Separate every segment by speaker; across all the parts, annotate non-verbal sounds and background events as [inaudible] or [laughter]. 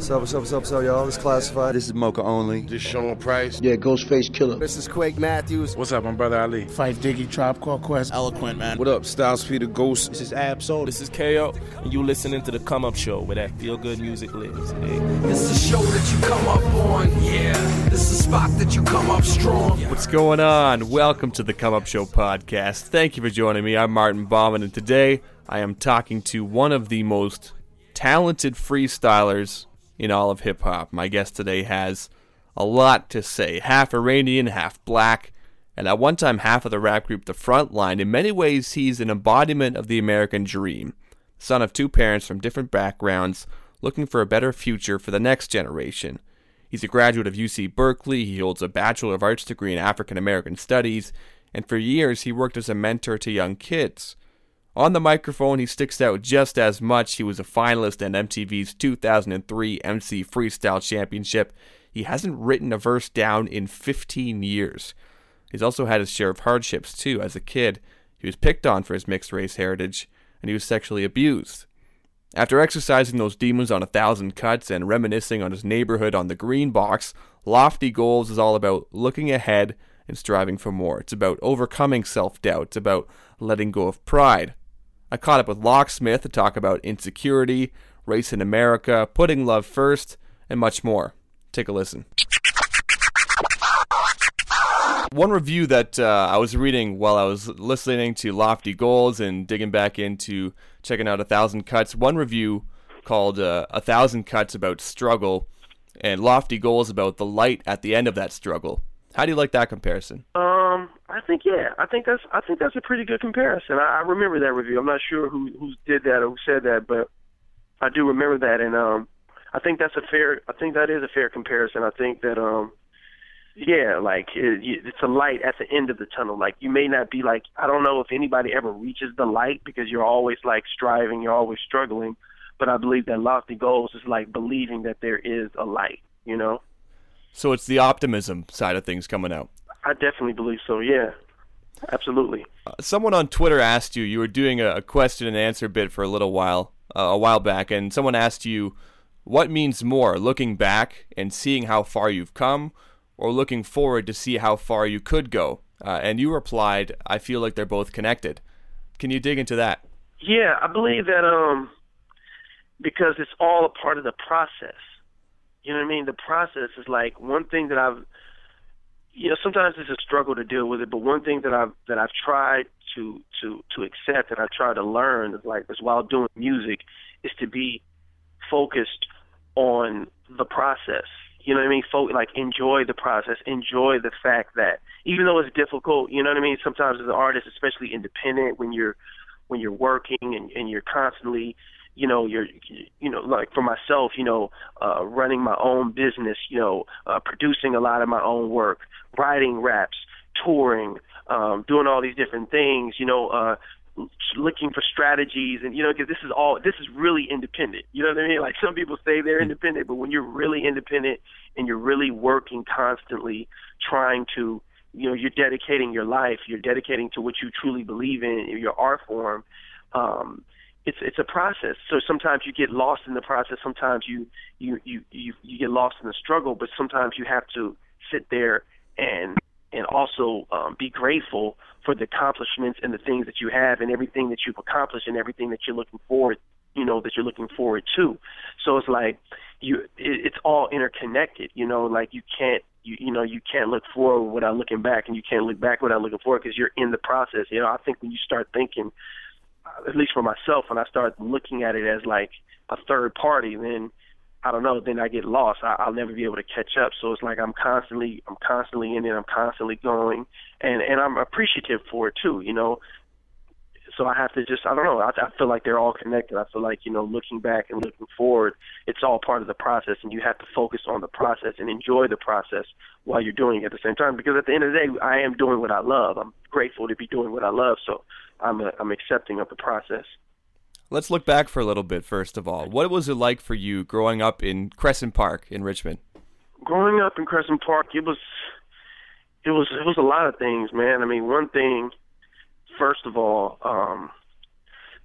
Speaker 1: What's up, what's up, what's up, what's up, y'all? This is Classified.
Speaker 2: This is Moka Only.
Speaker 3: This Sean Price.
Speaker 4: Yeah, Ghostface Killah.
Speaker 5: This is Quake Matthews.
Speaker 6: What's up, my brother Ali?
Speaker 7: Phife Diggy Tribe Called Quest.
Speaker 8: Eloquent, man.
Speaker 9: What up, Styles P the Ghost?
Speaker 10: This is Ab-Soul.
Speaker 11: This is KO, and you listening to the Come Up Show where that feel good music lives. Hey.
Speaker 12: This is a show that you come up on, yeah. This is a spot that you come up strong.
Speaker 13: What's going on? Welcome to the Come Up Show podcast. Thank you for joining me. I'm Martin Bauman, and today I am talking to one of the most talented freestylers in all of hip hop. My guest today has a lot to say. Half Iranian, half black, and at one time half of the rap group The Frontline. In many ways, he's an embodiment of the American dream. Son of two parents from different backgrounds, looking for a better future for the next generation. He's a graduate of UC Berkeley. He holds a Bachelor of Arts degree in African American Studies, and for years he worked as a mentor to young kids. On the microphone, he sticks out just as much. He was a finalist in MTV's 2003 MC Freestyle Championship. He hasn't written a verse down in 15 years. He's also had his share of hardships, too. As a kid, he was picked on for his mixed race heritage, and he was sexually abused. After exercising those demons on a thousand cuts and reminiscing on his neighborhood on the green box, Lofty Goals is all about looking ahead and striving for more. It's about overcoming self doubt. It's about letting go of pride. I caught up with Locksmith to talk about insecurity, race in America, putting love first, and much more. Take a listen. One review that uh, I was reading while I was listening to Lofty Goals and digging back into checking out A Thousand Cuts, one review called uh, A Thousand Cuts about struggle and Lofty Goals about the light at the end of that struggle. How do you like that comparison?
Speaker 14: Um, I think yeah, I think that's I think that's a pretty good comparison. I, I remember that review. I'm not sure who who did that or who said that, but I do remember that, and um, I think that's a fair. I think that is a fair comparison. I think that um, yeah, like it, it's a light at the end of the tunnel. Like you may not be like I don't know if anybody ever reaches the light because you're always like striving, you're always struggling, but I believe that lofty goals is like believing that there is a light. You know.
Speaker 13: So it's the optimism side of things coming out.
Speaker 14: I definitely believe so. Yeah, absolutely.
Speaker 13: Uh, someone on Twitter asked you. You were doing a, a question and answer bit for a little while, uh, a while back, and someone asked you, "What means more, looking back and seeing how far you've come, or looking forward to see how far you could go?" Uh, and you replied, "I feel like they're both connected." Can you dig into that?
Speaker 14: Yeah, I believe that um, because it's all a part of the process. You know what I mean? The process is like one thing that I've you know, sometimes it's a struggle to deal with it, but one thing that I've that I've tried to to to accept and I try to learn is like is while doing music is to be focused on the process. You know what I mean? Fo- like enjoy the process, enjoy the fact that even though it's difficult, you know what I mean. Sometimes as an artist, especially independent, when you're when you're working and, and you're constantly you know you're you know like for myself you know uh running my own business you know uh producing a lot of my own work writing raps touring um doing all these different things you know uh looking for strategies and you know because this is all this is really independent. You know what i mean? Like some people say they're independent but when you're really independent and you're really working constantly trying to you know you're dedicating your life you're dedicating to what you truly believe in your art form um it's it's a process. So sometimes you get lost in the process. Sometimes you you you you, you get lost in the struggle. But sometimes you have to sit there and and also um, be grateful for the accomplishments and the things that you have and everything that you've accomplished and everything that you're looking forward you know that you're looking forward to. So it's like you it, it's all interconnected. You know, like you can't you you know you can't look forward without looking back, and you can't look back without looking forward because you're in the process. You know, I think when you start thinking Uh, at least for myself, when I start looking at it as like a third party, then I don't know, then I get lost. I, I'll never be able to catch up. So it's like I'm constantly, I'm constantly in it. I'm constantly going, and and I'm appreciative for it too. You know, so I have to just, I don't know. I, I feel like they're all connected. I feel like you know, looking back and looking forward, it's all part of the process, and you have to focus on the process and enjoy the process while you're doing it at the same time. Because at the end of the day, I am doing what I love. I'm grateful to be doing what I love. So I'm a, I'm accepting of the process.
Speaker 13: Let's look back for a little bit. First of all, what was it like for you growing up in Crescent Park in Richmond?
Speaker 14: growing up in Crescent Park, it was it was it was a lot of things, man. I mean, one thing, first of all, um,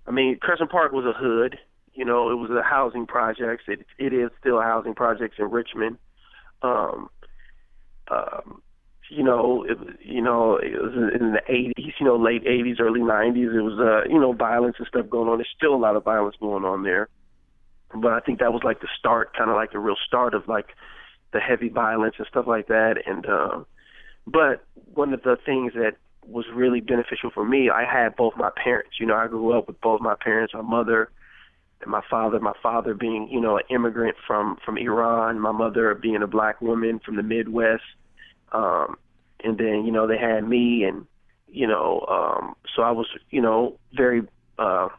Speaker 14: I mean, Crescent Park was a hood. You know, it was a housing project. It it is still a housing project in Richmond. Um, um, you know, it, you know, it was in the 80s, you know, late 80s, early 90s. It was, uh, you know, violence and stuff going on. There's still a lot of violence going on there, but I think that was like the start, kind of like the real start of like the heavy violence and stuff like that. And um, but one of the things that was really beneficial for me, I had both my parents. You know, I grew up with both my parents, my mother and my father. My father being, you know, an immigrant from from Iran, my mother being a black woman from the Midwest. Um, and then, you know, they had me and you know, um so I was, you know, very uh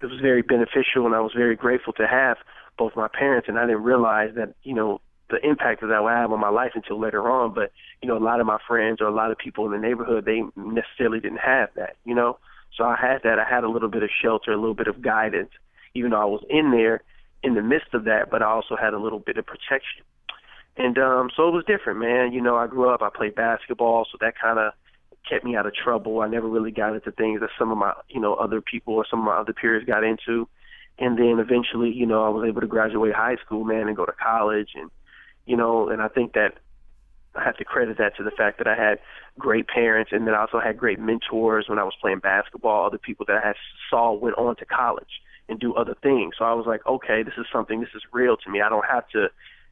Speaker 14: it was very beneficial and I was very grateful to have both my parents and I didn't realize that, you know, the impact that that would have on my life until later on. But you know, a lot of my friends or a lot of people in the neighborhood, they necessarily didn't have that. You know, so I had that. I had a little bit of shelter, a little bit of guidance, even though I was in there in the midst of that. But I also had a little bit of protection. And um, so it was different, man. You know, I grew up. I played basketball, so that kind of kept me out of trouble. I never really got into things that some of my, you know, other people or some of my other peers got into. And then eventually, you know, I was able to graduate high school, man, and go to college and you know, and I think that I have to credit that to the fact that I had great parents and then I also had great mentors when I was playing basketball, other people that I had saw went on to college and do other things. So I was like, okay, this is something, this is real to me. I don't have to,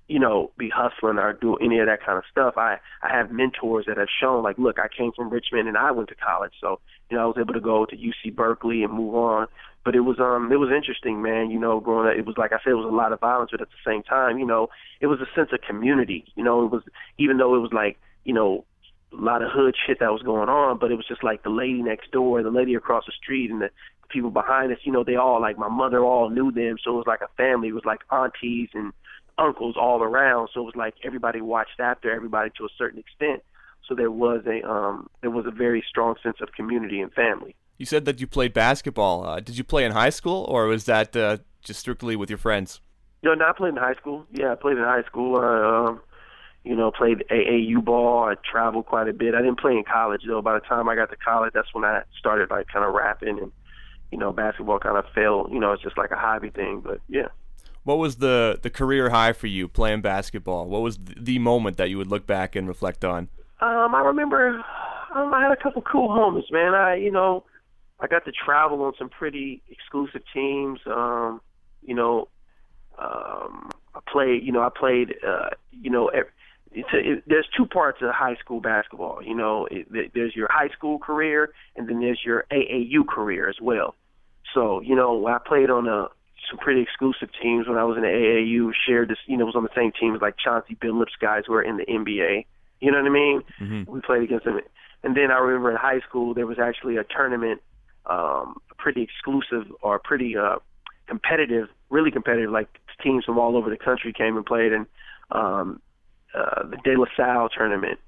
Speaker 14: you know, be hustling or do any of that kind of stuff. I, I have mentors that have shown like, look, I came from Richmond and I went to college. So, you know, I was able to go to UC Berkeley and move on but it was um it was interesting, man. You know, growing up, it was like I said, it was a lot of violence, but at the same time, you know, it was a sense of community. You know, it was even though it was like you know a lot of hood shit that was going on, but it was just like the lady next door, the lady across the street, and the people behind us. You know, they all like my mother all knew them, so it was like a family. It was like aunties and uncles all around, so it was like everybody watched after everybody to a certain extent. So there was a um there was a very strong sense of community and family.
Speaker 13: You said that you played basketball. Uh, did you play in high school, or was that uh, just strictly with your friends?
Speaker 14: No, not played in high school. Yeah, I played in high school. I, um, you know, played AAU ball. I traveled quite a bit. I didn't play in college though. By the time I got to college, that's when I started like kind of rapping, and you know, basketball kind of fell. You know, it's just like a hobby thing. But yeah.
Speaker 13: What was the the career high for you playing basketball? What was the moment that you would look back and reflect on?
Speaker 14: Um, I remember um, I had a couple cool homies, man. I, you know, I got to travel on some pretty exclusive teams. Um, you know, um, I played. You know, I played. Uh, you know, it's a, it, there's two parts of high school basketball. You know, it, there's your high school career, and then there's your AAU career as well. So, you know, I played on a some pretty exclusive teams when I was in the AAU. Shared this, you know, was on the same team as like Chauncey Billups guys who are in the NBA. You know what I mean? Mm-hmm. We played against them. And then I remember in high school there was actually a tournament um, pretty exclusive or pretty uh, competitive, really competitive. Like teams from all over the country came and played in um, uh, the De La Salle tournament.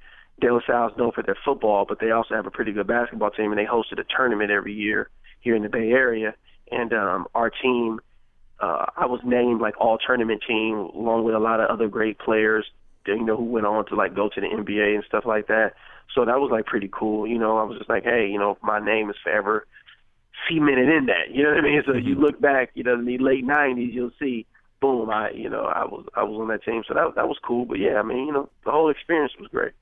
Speaker 14: De La Salle is known for their football, but they also have a pretty good basketball team, and they hosted a tournament every year here in the Bay Area. And um, our team, uh, I was named like all tournament team, along with a lot of other great players, you know, who went on to like go to the NBA and stuff like that. So that was like pretty cool. You know, I was just like, hey, you know, my name is forever cemented in that. You know what I mean? So mm-hmm. you look back, you know, in the late '90s, you'll see, boom, I, you know, I was I was on that team, so that that was cool. But yeah, I mean, you know, the whole experience was great.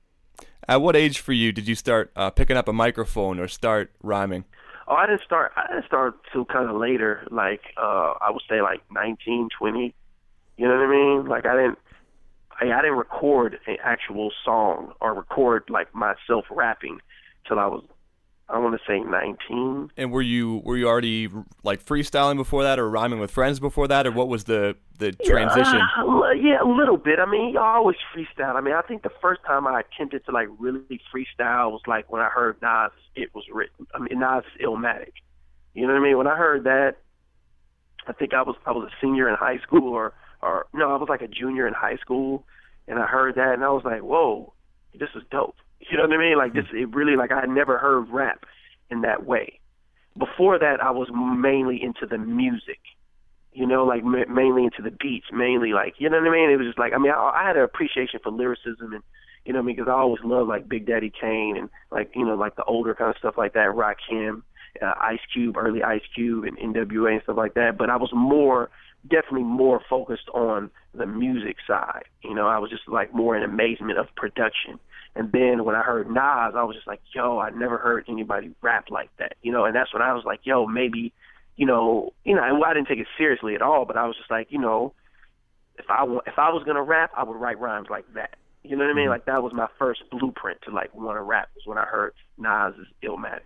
Speaker 13: At what age for you did you start uh, picking up a microphone or start rhyming?
Speaker 14: Oh, I didn't start. I didn't start till kind of later. Like uh, I would say, like nineteen, twenty. You know what I mean? Like I didn't. I, I didn't record an actual song or record like myself rapping till I was I want to say 19.
Speaker 13: And were you were you already like freestyling before that, or rhyming with friends before that, or what was the the transition?
Speaker 14: Uh, yeah, a little bit. I mean, I always freestyle. I mean, I think the first time I attempted to like really freestyle was like when I heard Nas. It was written. I mean, Nas Illmatic. You know what I mean? When I heard that, I think I was I was a senior in high school, or or no, I was like a junior in high school, and I heard that, and I was like, whoa, this is dope. You know what I mean? Like this, it really like I had never heard rap in that way. Before that, I was mainly into the music. you know, like ma- mainly into the beats, mainly like, you know what I mean? It was just like, I mean, I, I had an appreciation for lyricism and, you know what I mean? Because I always loved like Big Daddy Kane and like, you know, like the older kind of stuff like that, Rakim, uh, Ice Cube, early Ice Cube and NWA and stuff like that. But I was more, definitely more focused on the music side. You know, I was just like more in amazement of production. And then when I heard Nas, I was just like, yo, I never heard anybody rap like that. You know, and that's when I was like, yo, maybe you know, you know, I didn't take it seriously at all, but I was just like, you know, if I if I was gonna rap, I would write rhymes like that. You know what I mean? Mm-hmm. Like that was my first blueprint to like want to rap was when I heard Nas's Illmatic.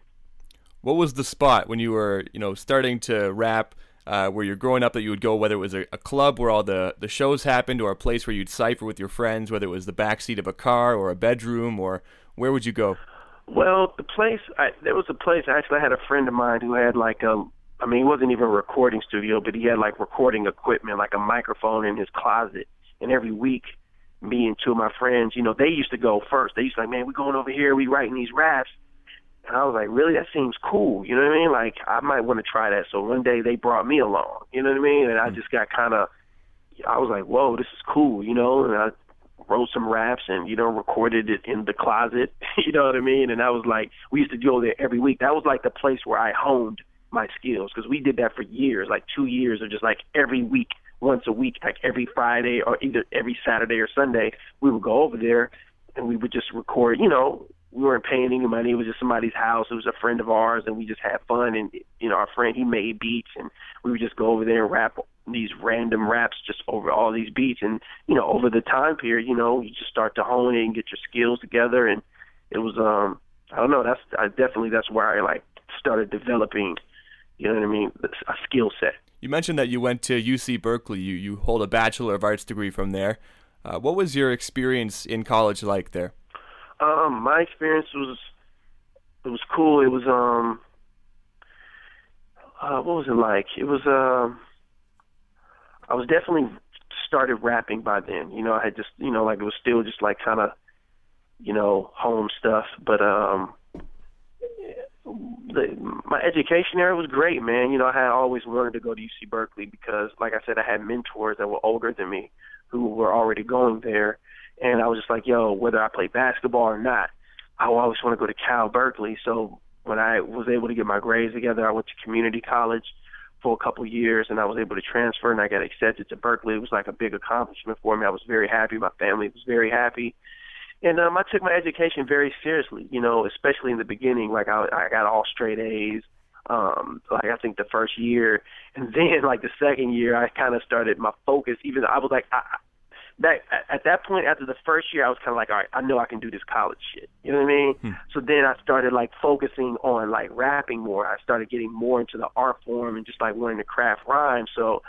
Speaker 13: What was the spot when you were, you know, starting to rap? Uh, where you're growing up, that you would go, whether it was a, a, club where all the, the shows happened, or a place where you'd cipher with your friends, whether it was the back seat of a car or a bedroom, or where would you go?
Speaker 14: Well, the place I, there was a place. Actually, I had a friend of mine who had like a I mean, he wasn't even a recording studio, but he had like recording equipment, like a microphone in his closet. And every week, me and two of my friends, you know, they used to go first. They used to like, man, we going over here, we writing these raps. And I was like, really? That seems cool. You know what I mean? Like, I might want to try that. So one day they brought me along. You know what I mean? And I mm-hmm. just got kind of, I was like, whoa, this is cool. You know? And I wrote some raps and you know recorded it in the closet. [laughs] you know what I mean? And I was like, we used to go there every week. That was like the place where I honed my skills because we did that for years, like two years of just like every week, once a week, like every Friday or either every Saturday or Sunday, we would go over there and we would just record. You know, we weren't paying any money. It was just somebody's house. It was a friend of ours, and we just had fun. And you know, our friend he made beats, and we would just go over there and rap these random raps just over all these beats. And you know, over the time period, you know, you just start to hone it and get your skills together. And it was, um, I don't know, that's I definitely that's where I like started developing you know what I mean? A skill set.
Speaker 13: You mentioned that you went to UC Berkeley. You you hold a Bachelor of Arts degree from there. Uh, what was your experience in college like there?
Speaker 14: Um, my experience was it was cool. It was um, uh, what was it like? It was um, I was definitely started rapping by then. You know, I had just you know like it was still just like kind of you know home stuff, but um, the, my education there was great, man. You know, I had always wanted to go to UC Berkeley because, like I said, I had mentors that were older than me who were already going there, and I was just like, yo, whether I play basketball or not, I always want to go to Cal Berkeley. So when I was able to get my grades together, I went to community college for a couple years, and I was able to transfer, and I got accepted to Berkeley. It was like a big accomplishment for me. I was very happy. My family was very happy and um, I took my education very seriously. You know, especially in the beginning, like I, I got all straight A's. Um, like I think the first year, and then like the second year, I kind of started my focus. Even though I was like, I, that at that point after the first year, I was kind of like, all right, I know I can do this college shit. You know what I mean? Hmm. So then I started like focusing on like rapping more. I started getting more into the art form and just like learning to craft rhymes. So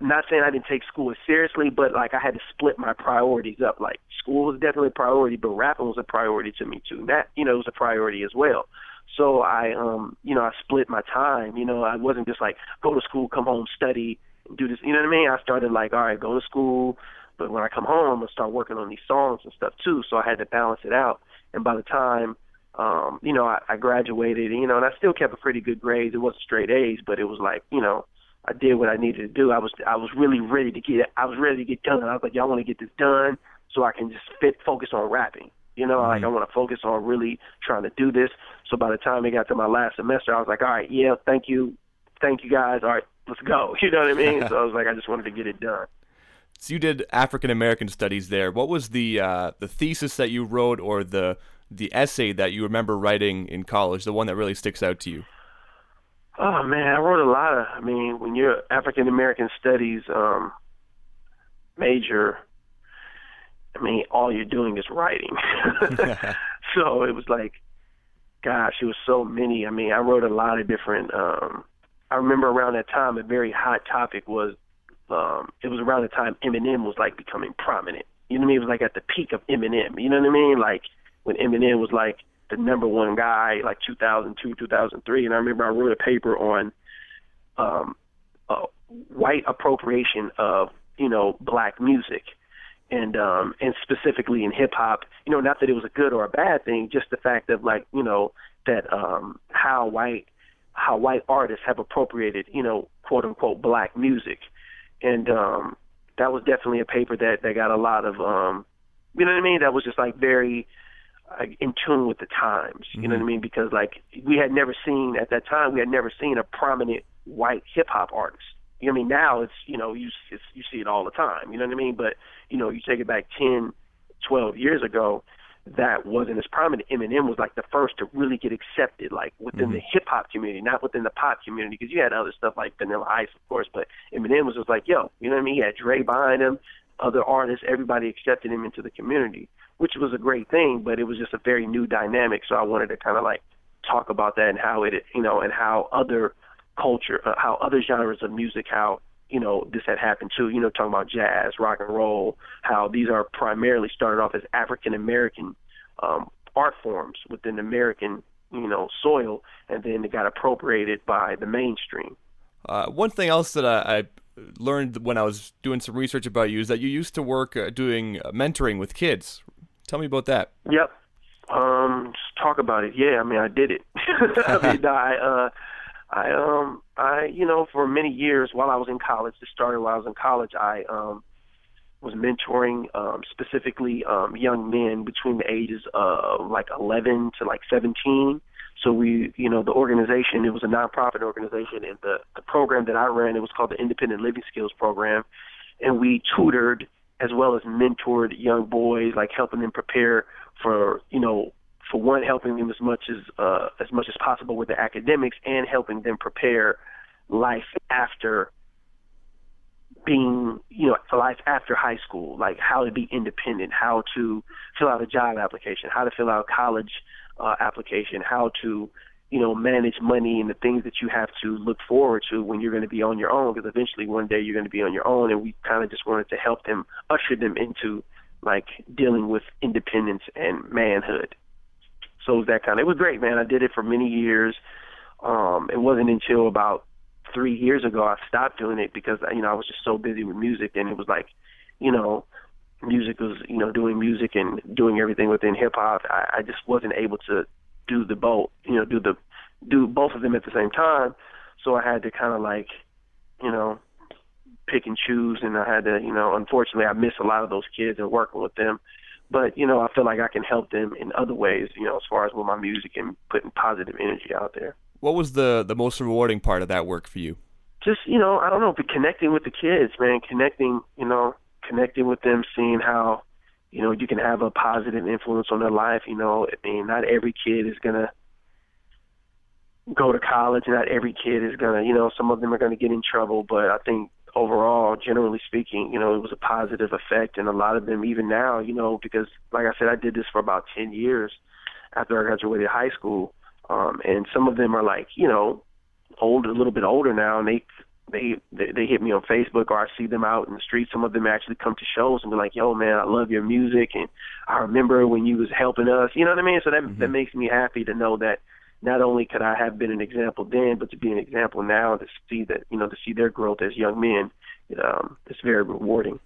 Speaker 14: not saying I didn't take school seriously, but like I had to split my priorities up. Like school was definitely a priority, but rapping was a priority to me too. And That you know was a priority as well. So I um you know I split my time. You know I wasn't just like go to school, come home, study, do this. You know what I mean? I started like all right, go to school, but when I come home, I'm gonna start working on these songs and stuff too. So I had to balance it out. And by the time um, you know, I, I graduated, you know, and I still kept a pretty good grades. It wasn't straight A's, but it was like, you know, I did what I needed to do. I was I was really ready to get I was ready to get done. I was like, y'all want to get this done so I can just fit focus on rapping. You know, mm-hmm. like I want to focus on really trying to do this. So by the time it got to my last semester, I was like, all right, yeah, thank you, thank you guys. All right, let's go. [laughs] You know what I mean? [laughs] so I was like, I just wanted to get it done.
Speaker 13: So you did African American studies there. What was the uh, the thesis that you wrote, or the the essay that you remember writing in college? The one that really sticks out to you?
Speaker 14: Oh man, I wrote a lot of. I mean, when you're African American Studies um, major, I mean, all you're doing is writing. [laughs] [laughs] so it was like, gosh, it was so many. I mean, I wrote a lot of different. Um, I remember around that time, a very hot topic was. Um, it was around the time Eminem was like becoming prominent. You know what I mean? It was like at the peak of Eminem. You know what I mean? Like when Eminem was like the number one guy like 2002 2003 and i remember i wrote a paper on um uh, white appropriation of you know black music and um and specifically in hip hop you know not that it was a good or a bad thing just the fact of like you know that um how white how white artists have appropriated, you know, quote unquote black music. And um that was definitely a paper that that got a lot of um you know what I mean? That was just like very uh, in tune with the times. You know what I mean? Because like we had never seen at that time, we had never seen a prominent white hip hop artist. You know what I mean? Now it's you know you it's, you see it all the time. You know what I mean? But you know you take it back ten, twelve years ago, that wasn't as prominent. Eminem was like the first to really get accepted, like within the hip hop community, not within the pop community, because you had other stuff like Vanilla Ice, of course, but Eminem was just like, yo, you know what I mean? He had Dre behind him, other artists, everybody accepted him into the community, which was a great thing, but it was just a very new dynamic. So I wanted to kind of like talk about that and how it, you know, and how other culture, uh, how other genres of music, how you know this had happened too. You know, talking about jazz, rock and roll, how these are primarily started off as African American um, art forms within American, you know, soil, and then it got appropriated by the mainstream.
Speaker 13: Uh, one thing else that I, I learned when I was doing some research about you is that you used to work uh, doing uh, mentoring with kids. Tell me about that.
Speaker 14: Yep. Um, just talk about it. Yeah, I mean, I did it. [laughs] I mean, I, uh, I, um, I, you know, for many years while I was in college, this started while I was in college, I, um, was mentoring, um, specifically, um, young men between the ages of like 11 to like 17. So we, you know, the organization, it was a nonprofit organization and the, the program that I ran, it was called the Independent Living Skills Program. And we tutored as well as mentored young boys, like helping them prepare for, you know, for one, helping them as much as uh, as much as possible with their academics, and helping them prepare life after being, you know, life after high school, like how to be independent, how to fill out a job application, how to fill out a college uh, application, how to, you know, manage money and the things that you have to look forward to when you're going to be on your own, because eventually one day you're going to be on your own, and we kind of just wanted to help them, usher them into like dealing with independence and manhood. So it was that kind of. It was great, man. I did it for many years. Um, it wasn't until about three years ago I stopped doing it because you know I was just so busy with music, and it was like, you know, music was you know doing music and doing everything within hip hop. I, I just wasn't able to do the both, you know, do the do both of them at the same time. So I had to kind of like, you know, pick and choose, and I had to, you know, unfortunately I miss a lot of those kids and working with them but you know I feel like I can help them in other ways. You know, as far as with my music and putting positive energy out there.
Speaker 13: What was the the most rewarding part of that work for you?
Speaker 14: Just you know, I don't know, but connecting with the kids, man. Connecting, you know, connecting with them, seeing how you know you can have a positive influence on their life. You know, I mean, not every kid is gonna go to college. Not every kid is gonna, you know, some of them are gonna get in trouble. But I think overall, generally speaking, you know, it was a positive effect, and a lot of them even now, you know, because like I said, I did this for about ten years after I graduated high school, um, and some of them are like, you know, old, a little bit older now, and they they they, they hit me on Facebook or I see them out in the street. Some of them actually come to shows and be like, "Yo, man, I love your music, and I remember when you was helping us." You know what I mean? So that
Speaker 13: Mm-hmm.
Speaker 14: that makes me happy to know that not only could I have been an example then, but to be an example now to see that you know to see their growth as young men, um, it's very rewarding.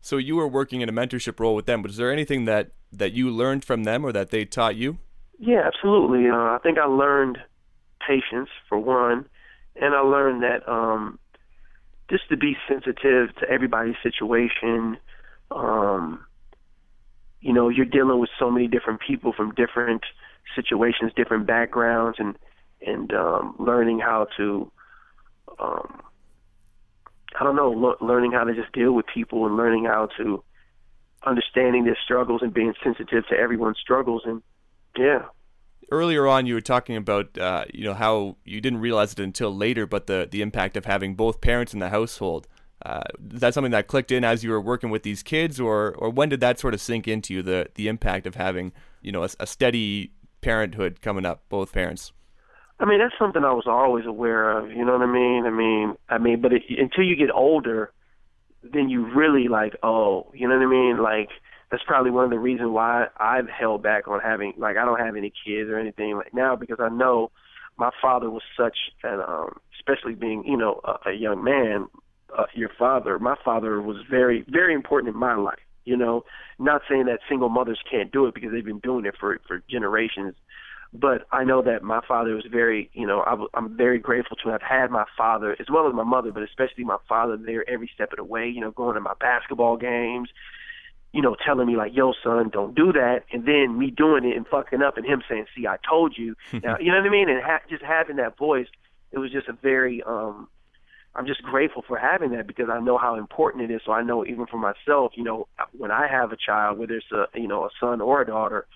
Speaker 13: So you were working in a mentorship role with them, but is there anything that that you learned from them or that they taught you?
Speaker 14: Yeah, absolutely. Uh, I think I learned patience for one, and I learned that um, just to be sensitive to everybody's situation. Um, you know, you're dealing with so many different people from different situations, different backgrounds, and and um, learning how to, um, I don't know, lo- learning how to just deal with people and learning how to understanding their struggles and being sensitive to everyone's struggles and yeah.
Speaker 13: Earlier on, you were talking about uh, you know how you didn't realize it until later, but the the impact of having both parents in the household. Uh, is that something that clicked in as you were working with these kids, or or when did that sort of sink into you? The the impact of having you know a, a steady parenthood coming up, both parents.
Speaker 14: I mean, that's something I was always aware of. You know what I mean? I mean, I mean, but it, until you get older, then you really like, oh, you know what I mean? Like that's probably one of the reasons why I've held back on having like I don't have any kids or anything like now because I know my father was such an um especially being you know a, a young man uh, your father my father was very very important in my life you know not saying that single mothers can't do it because they've been doing it for for generations But I know that my father was very, you know, I, I'm very grateful to have had my father as well as my mother, but especially my father there every step of the way. You know, going to my basketball games, you know, telling me like, "Yo, son, don't do that," and then me doing it and fucking up, and him saying, "See, I told you." [laughs] now, you know what I mean? And ha- just having that voice, it was just a very um I'm just grateful for having that because I know how important it is. So I know even for myself, you know, when I have a child, whether it's a you know a son or a daughter,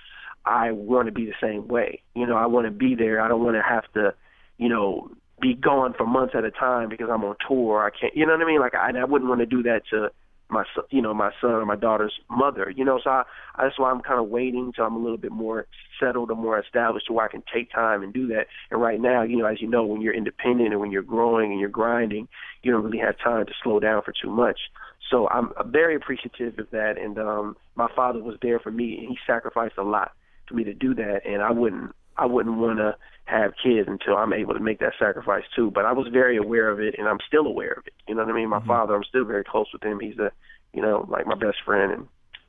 Speaker 14: I want to be the same way. You know, I want to be there. I don't want to have to, you know, be gone for months at a time because I'm on tour. I can't. You know what I mean? Like I, I wouldn't want to do that to my you know my son or my daughter's mother you know so I, that's why I'm kind of waiting till I'm a little bit more settled or more established to where I can take time and do that. And right now you know as you know when you're independent and when you're growing and you're grinding you don't really have time to slow down for too much. So I'm very appreciative of that. And um my father was there for me and he sacrificed a lot for me to do that. And I wouldn't I wouldn't want to have kids until I'm able to make that sacrifice too. But I was very aware of it, and I'm still aware of it. You know what I mean? My mm-hmm. father, I'm still very close with him. He's a, you know, like my best friend, and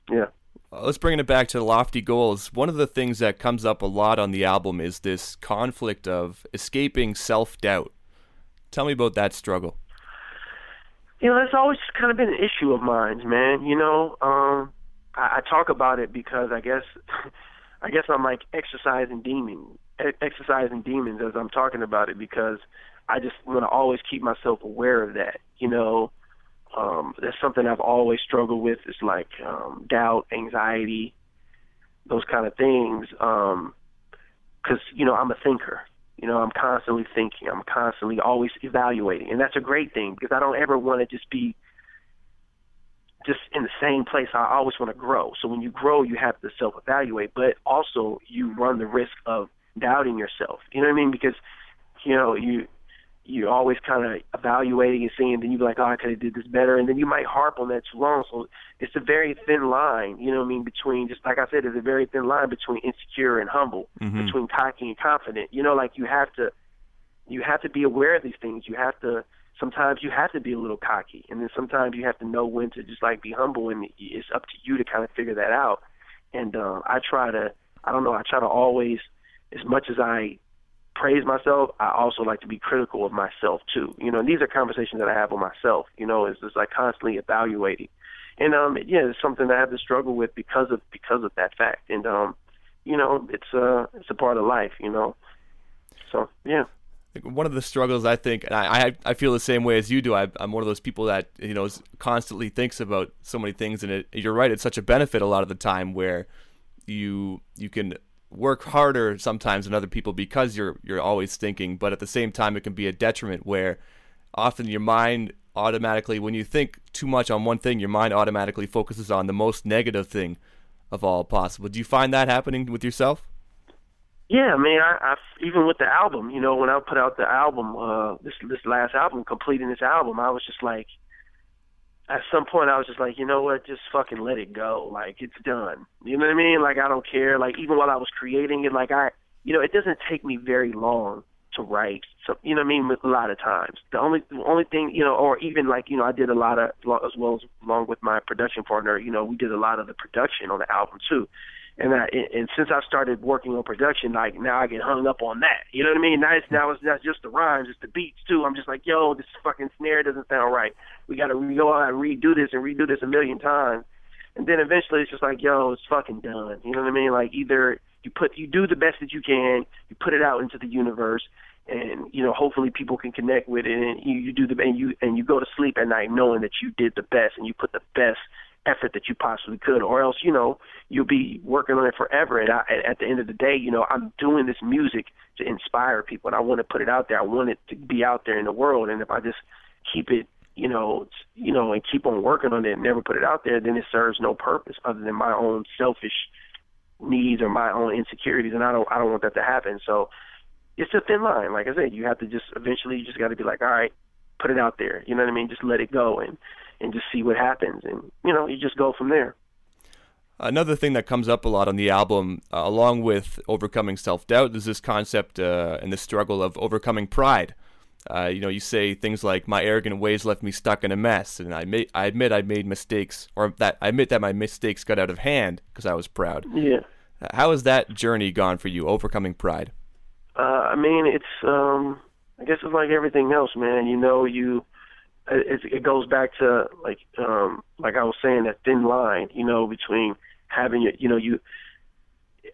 Speaker 14: yeah.
Speaker 13: Uh, let's bring it back to lofty goals. One of the things that comes up a lot on the album is this conflict of escaping self doubt. Tell me about that struggle.
Speaker 14: You know, that's always kind of been an issue of mine, man. You know, um, I, I talk about it because I guess, [laughs] I guess I'm like exercising demons exercising demons as I'm talking about it because I just want to always keep myself aware of that. You know, um, that's something I've always struggled with. It's like um, doubt, anxiety, those kind of things. Um, you know, I'm a thinker. You know, I'm constantly thinking. I'm constantly always evaluating, and that's a great thing because I don't ever want to just be just in the same place. I always want to grow. So when you grow, you have to self-evaluate, but also you run the risk of doubting yourself. You know what I mean? Because you know you you're always kind of evaluating and seeing, then you're like, oh, I could have did this better, and then you might harp on that too long. So it's a very thin line, you know what I mean, between just like I said, there's a very thin line between insecure and humble, mm-hmm. between cocky and confident. You know, like you have to you have to be aware of these things. You have to sometimes you have to be a little cocky, and then sometimes you have to know when to just like be humble, and it's up to you to kind of figure that out. And um, I try to, I don't know, I try to always as much as I praise myself, I also like to be critical of myself too. You know, and these are conversations that I have with myself. You know, it's just like constantly evaluating, and um, yeah, it's something that I have to struggle with because of because of that fact. And um, you know, it's uh, it's a part of life. You know, so yeah.
Speaker 13: One of the struggles I think, and I, I feel the same way as you do. I, am one of those people that you know constantly thinks about so many things, and it, you're right. It's such a benefit a lot of the time where you you can work harder sometimes than other people because you're you're always thinking, but at the same time it can be a detriment where often your mind automatically when you think too much on one thing, your mind automatically focuses on the most negative thing of all possible. Do you find that happening with yourself?
Speaker 14: Yeah, I mean, I, I even with the album, you know, when I put out the album, uh, this this last album, completing this album, I was just like, at some point I was just like, you know what, just fucking let it go. Like it's done. You know what I mean? Like I don't care. Like even while I was creating it, like I, you know, it doesn't take me very long to write. So you know what I mean? A lot of times, the only the only thing you know, or even like you know, I did a lot of as well as along with my production partner. You know, we did a lot of the production on the album too and I and since I started working on production, like now I get hung up on that. You know what I mean? Now it's now it's not just the rhymes, it's the beats too. I'm just like, yo, this fucking snare doesn't sound right. We got to go out and redo this and redo this a million times, and then eventually it's just like, yo, it's fucking done. You know what I mean? Like either you put you do the best that you can, you put it out into the universe, and you know hopefully people can connect with it, and you, you do the and you and you go to sleep at night knowing that you did the best and you put the best effort that you possibly could, or else you know you'll be working on it forever. And I, at the end of the day, you know I'm doing this music to inspire people, and I want to put it out there. I want it to be out there in the world, and if I just keep it, you know, you know, and keep on working on it and never put it out there, then it serves no purpose other than my own selfish needs or my own insecurities, and I don't I don't want that to happen. So it's a thin line. Like I said, you have to just eventually you just got to be like, all right, put it out there. You know what I mean? Just let it go and and just see what happens. And, you know, you just go from there.
Speaker 13: Another thing that comes up a lot on the album, uh, along with overcoming self doubt, is this concept uh, and the struggle of overcoming pride. Uh, you know, you say things like, "My arrogant ways left me stuck in a mess," and I, ma- I admit I made mistakes, or that I admit that my mistakes got out of hand because I was proud.
Speaker 14: Yeah.
Speaker 13: How has that journey gone for you, overcoming pride?
Speaker 14: Uh, I mean, it's um, I guess it's like everything else, man. You know, you it, it goes back to like um, like I was saying that thin line, you know, between having your, you know, you.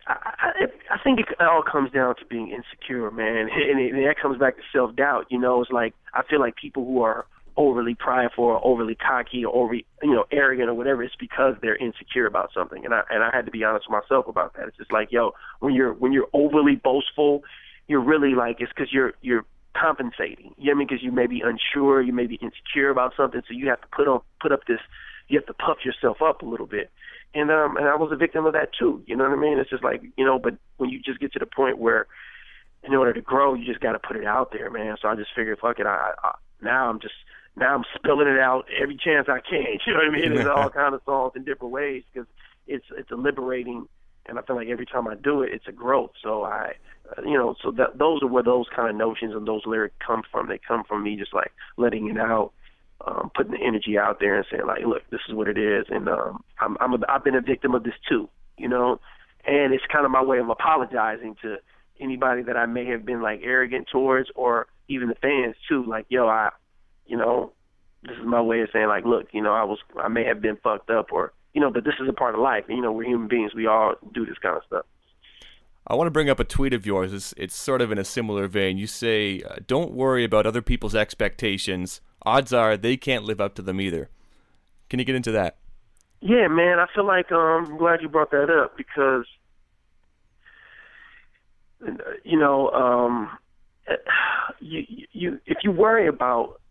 Speaker 14: I, I, I think it all comes down to being insecure, man, [laughs] and, it, and that comes back to self doubt. You know, it's like I feel like people who are overly prideful or overly cocky or over, you know arrogant or whatever it's because they're insecure about something and i and i had to be honest with myself about that it's just like yo when you're when you're overly boastful you're really like it's because you're you're compensating you know what i mean because you may be unsure you may be insecure about something so you have to put on put up this you have to puff yourself up a little bit and um and i was a victim of that too you know what i mean it's just like you know but when you just get to the point where in order to grow you just got to put it out there man so i just figured fuck it i, I now i'm just now I'm spilling it out every chance I can. [laughs] You know what I mean? It's all [laughs] kind of songs in different ways because it's it's a liberating, and I feel like every time I do it, it's a growth. So I, uh, you know, so that those are where those kind of notions and those lyrics come from. They come from me just like letting it out, um, putting the energy out there and saying like, look, this is what it is, and um, I'm I'm a, I've been a victim of this too, you know, and it's kind of my way of apologizing to anybody that I may have been like arrogant towards, or even the fans too. Like, yo, I you know, this is my way of saying like, look, you know, I was I may have been fucked up or you know, but this is a part of life. And, you know, we're human beings. We all do this kind of stuff.
Speaker 13: I want to bring up a tweet of yours. It's, it's sort of in a similar vein. You say, uh, "Don't worry about other people's expectations. Odds are they can't live up to them either." Can you get into that?
Speaker 14: Yeah, man. I feel like um, I'm glad you brought that up because you know, um, [sighs] you you if you worry about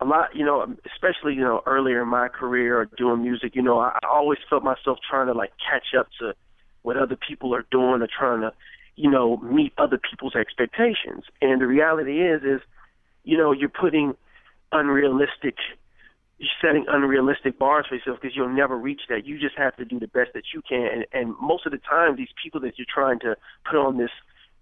Speaker 14: a lot, you know, especially you know earlier in my career or doing music, you know, I, I always felt myself trying to like catch up to what other people are doing or trying to, you know, meet other people's expectations. And the reality is, is, you know, you're putting unrealistic, you're setting unrealistic bars for yourself because you'll never reach that. You just have to do the best that you can. And, and most of the time, these people that you're trying to put on this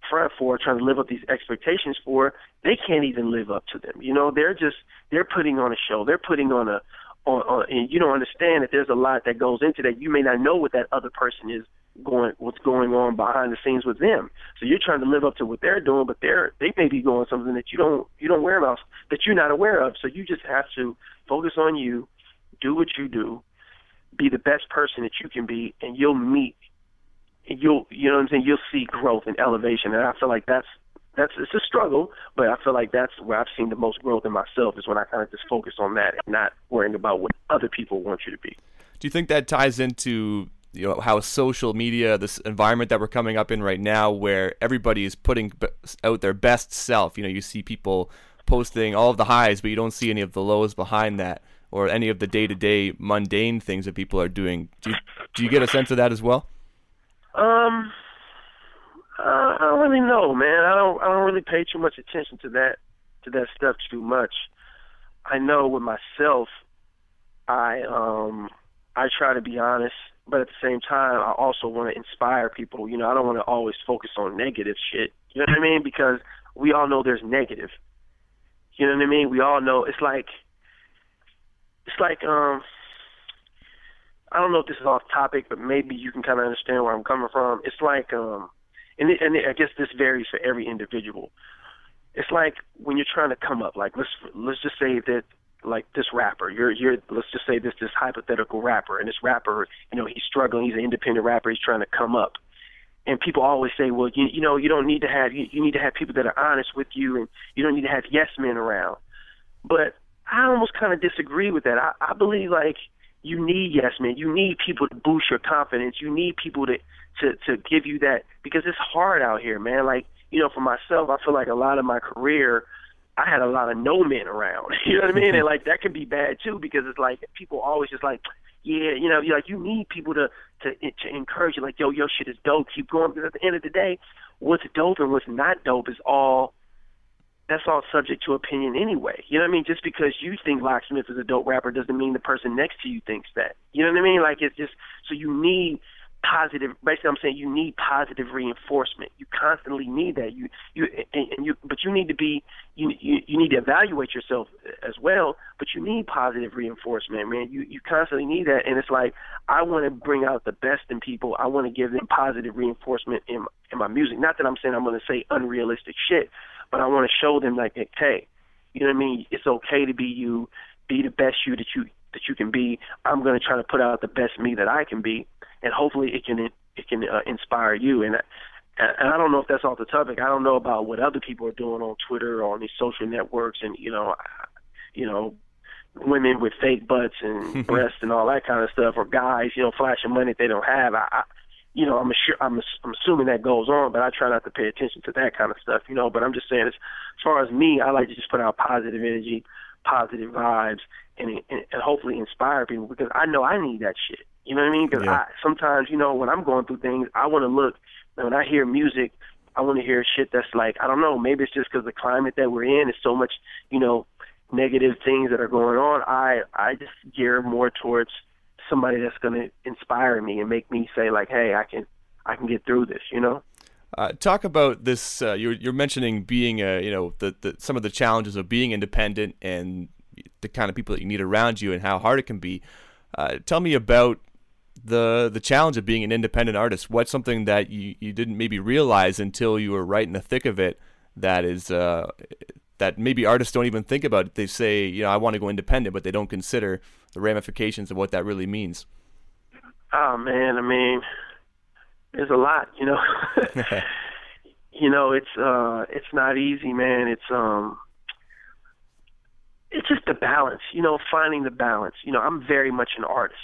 Speaker 14: front for, trying to live up these expectations for, they can't even live up to them. You know, they're just they're putting on a show. They're putting on a on, on and you don't understand that there's a lot that goes into that. You may not know what that other person is going what's going on behind the scenes with them. So you're trying to live up to what they're doing, but they're they may be doing something that you don't you don't aware about that you're not aware of. So you just have to focus on you, do what you do, be the best person that you can be, and you'll meet you'll you know what I'm saying you'll see growth and elevation. And I feel like that's that's it's a struggle but I feel like that's where I've seen the most growth in myself is when I kind of just focus on that and not worrying about what other people want you to be.
Speaker 13: Do you think that ties into you know how social media this environment that we're coming up in right now where everybody is putting out their best self? You know you see people posting all of the highs but you don't see any of the lows behind that or any of the day-to-day mundane things that people are doing. Do you, do you get a sense of that as well
Speaker 14: um, I don't really know, man. I don't. I don't really pay too much attention to that to that stuff too much. I know with myself, I um, I try to be honest, but at the same time, I also want to inspire people. You know, I don't want to always focus on negative shit. You know what I mean? Because we all know there's negative. You know what I mean? We all know it's like it's like um I don't know if this is off topic, but maybe you can kind of understand where I'm coming from. It's like, um, and, it, and it, I guess this varies for every individual. It's like when you're trying to come up. Like let's let's just say that like this rapper, you're you're let's just say this this hypothetical rapper, and this rapper, you know, he's struggling. He's an independent rapper. He's trying to come up. And people always say, well, you you know, you don't need to have you, you need to have people that are honest with you, and you don't need to have yes men around. But I almost kind of disagree with that. I, I believe like you need yes men. You need people to boost your confidence. You need people to to to give you that because it's hard out here, man. Like you know, for myself, I feel like a lot of my career, I had a lot of no men around. [laughs] You know what I mean? and like that can be bad too because it's like people always just like, yeah, you know, like you need people to to to encourage you, like, yo, your shit is dope. Keep going. Because at the end of the day, what's dope and what's not dope is all that's all subject to opinion anyway. You know what I mean? Just because you think Locksmith is a dope rapper doesn't mean the person next to you thinks that. You know what I mean? Like it's just so you need positive basically I'm saying you need positive reinforcement. You constantly need that. You you and, and you but you need to be you, you you need to evaluate yourself as well, but you need positive reinforcement, man. You you constantly need that and it's like I want to bring out the best in people. I want to give them positive reinforcement in in my music. Not that I'm saying I'm going to say unrealistic shit, but I want to show them like hey, you know what I mean? It's okay to be you, be the best you that you that you can be. I'm going to try to put out the best me that I can be and hopefully it can it can uh, inspire you. And and I don't know if that's off the topic. I don't know about what other people are doing on Twitter or on these social networks, and you know, you know, women with fake butts and [laughs] breasts and all that kind of stuff, or guys, you know, flashing money they don't have. I, I you know, I'm sure I'm I'm assuming that goes on, but I try not to pay attention to that kind of stuff, you know. But I'm just saying, as, as far as me, I like to just put out positive energy, positive vibes, and, and and hopefully inspire people because I know I need that shit. You know what I mean? Because
Speaker 13: Yeah.
Speaker 14: I sometimes, you know, when I'm going through things, I want to look. and When I hear music, I want to hear shit that's like I don't know. Maybe it's just because the climate that we're in is so much, you know, negative things that are going on. I I just gear more towards somebody that's going to inspire me and make me say like, hey, I can I can get through this. You know?
Speaker 13: Uh, talk about this. Uh, you're, you're mentioning being, a, you know, the, the some of the challenges of being independent and the kind of people that you need around you and how hard it can be. Uh, tell me about the the challenge of being an independent artist. What's something that you, you didn't maybe realize until you were right in the thick of it that is uh, that maybe artists don't even think about. It. They say, you know, I want to go independent, but they don't consider the ramifications of what that really means.
Speaker 14: Oh man, I mean, there's a lot, you know. [laughs] you know, it's uh it's not easy, man. It's um it's just the balance, you know, finding the balance. You know, I'm very much an artist.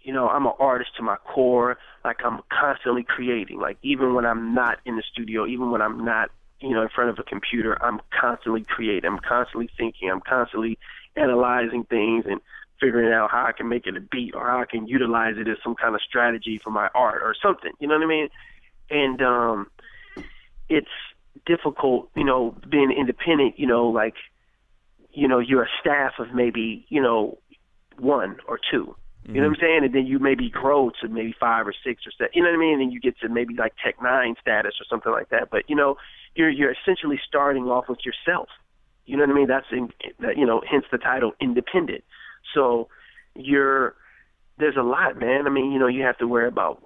Speaker 14: You know, I'm an artist to my core. Like I'm constantly creating. Like even when I'm not in the studio, even when I'm not, you know, in front of a computer, I'm constantly creating. I'm constantly thinking. I'm constantly analyzing things and figuring out how I can make it a beat or how I can utilize it as some kind of strategy for my art or something. You know what I mean? And um it's difficult, you know, being independent, you know, like you know, you're a staff of maybe, you know, one or two. You know what I'm saying? And then you maybe grow to maybe five or six or seven. You know what I mean? And then you get to maybe like Tech N9ne status or something like that. But you know, you're you're essentially starting off with yourself. You know what I mean? That's in, that you know, hence the title independent. So you're there's a lot, man. I mean, you know, you have to worry about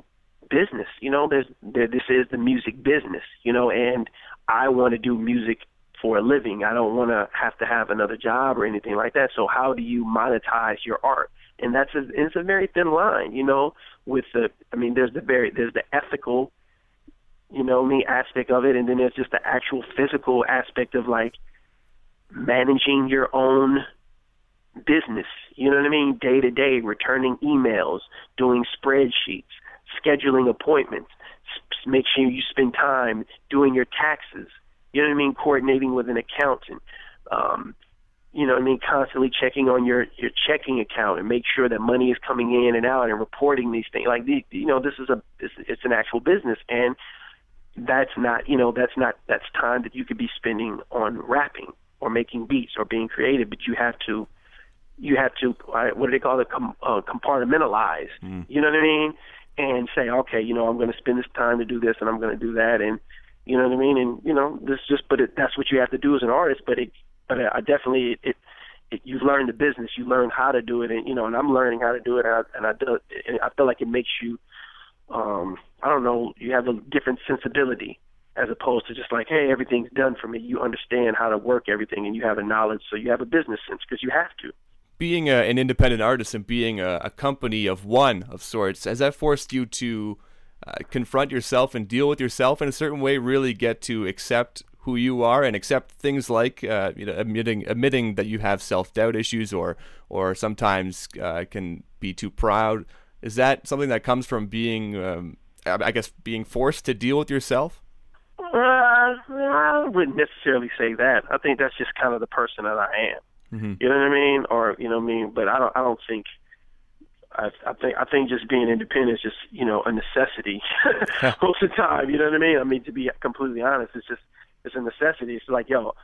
Speaker 14: business. You know, there's there, this is the music business. You know, and I want to do music for a living. I don't want to have to have another job or anything like that. So how do you monetize your art? And that's a it's a very thin line, you know. With the, I mean, there's the very there's the ethical, you know, me aspect of it, and then there's just the actual physical aspect of like managing your own business. You know what I mean? Day to day, returning emails, doing spreadsheets, scheduling appointments. Make sure you spend time doing your taxes. You know what I mean? Coordinating with an accountant. Um, you know what I mean? Constantly checking on your your checking account and make sure that money is coming in and out and reporting these things. Like the, you know, this is a it's, it's an actual business and that's not you know that's not that's time that you could be spending on rapping or making beats or being creative, but you have to you have to uh, what do they call it Com- uh, compartmentalize. You know what I mean? And say, okay, you know, I'm going to spend this time to do this, and I'm going to do that, and you know what I mean? And you know, this just but it, that's what you have to do as an artist. But it, but I definitely it, it you learn the business, you learn how to do it, and you know, and I'm learning how to do it, and I, and I do, and I feel like it makes you, um, I don't know, you have a different sensibility as opposed to just like, hey, everything's done for me. You understand how to work everything, and you have a knowledge, so you have a business sense because you have to.
Speaker 13: Being a, an independent artist and being a, a company of one of sorts, has that forced you to uh, confront yourself and deal with yourself in a certain way? Really get to accept who you are and accept things like uh, you know admitting admitting that you have self doubt issues or or sometimes uh, can be too proud. Is that something that comes from being, um, I guess, being forced to deal with yourself?
Speaker 14: Uh, I wouldn't necessarily say that. I think that's just kind of the person that I am. Mm-hmm. You know what I mean? Or you know what I mean? But I don't. I don't think. I, I think. I think just being independent is just you know a necessity [laughs] most of the time. You know what I mean? I mean to be completely honest, it's just it's a necessity. It's like yo,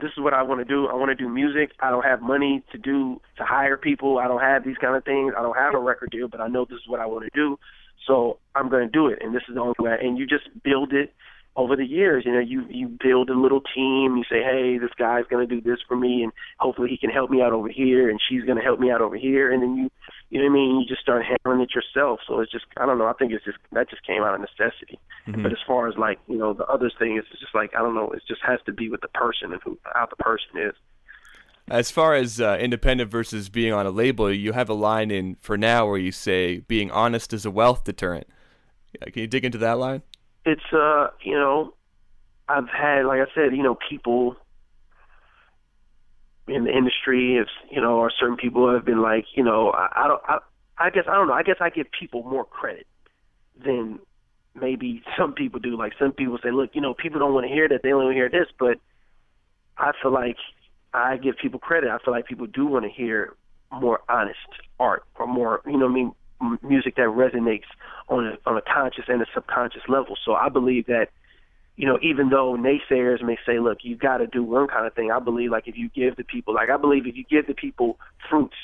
Speaker 14: this is what I want to do. I want to do music. I don't have money to do to hire people. I don't have these kind of things. I don't have a record deal, but I know this is what I want to do. So I'm going to do it, and this is the only way. And you just build it over the years. You know, you you build a little team. You say, hey, this guy's going to do this for me, and hopefully he can help me out over here, and she's going to help me out over here, and then you, you know what I mean? You just start handling it yourself. So it's just, I don't know. I think it's just that just came out of necessity.
Speaker 13: Mm-hmm.
Speaker 14: But as far as like, you know, the other thing is just like I don't know. It just has to be with the person and who how the person is.
Speaker 13: As far as uh, independent versus being on a label, you have a line in for now where you say being honest is a wealth deterrent. Can you dig into that line?
Speaker 14: It's uh, you know, I've had like I said, you know, people in the industry, if you know, or certain people have been like, you know, I, I don't, I, I guess I don't know. I guess I give people more credit than maybe [laughs] some people do. Like some people say, look, you know, people don't want to hear that; they only want to hear this. But I feel like I give people credit. I feel like people do want to hear more honest art or more, you know, what I mean, music that resonates on a on a conscious and a subconscious level. So I believe that, you know, even though naysayers may say, look, you got to do one kind of thing, I believe like if you give the people, like I believe if you give the people fruits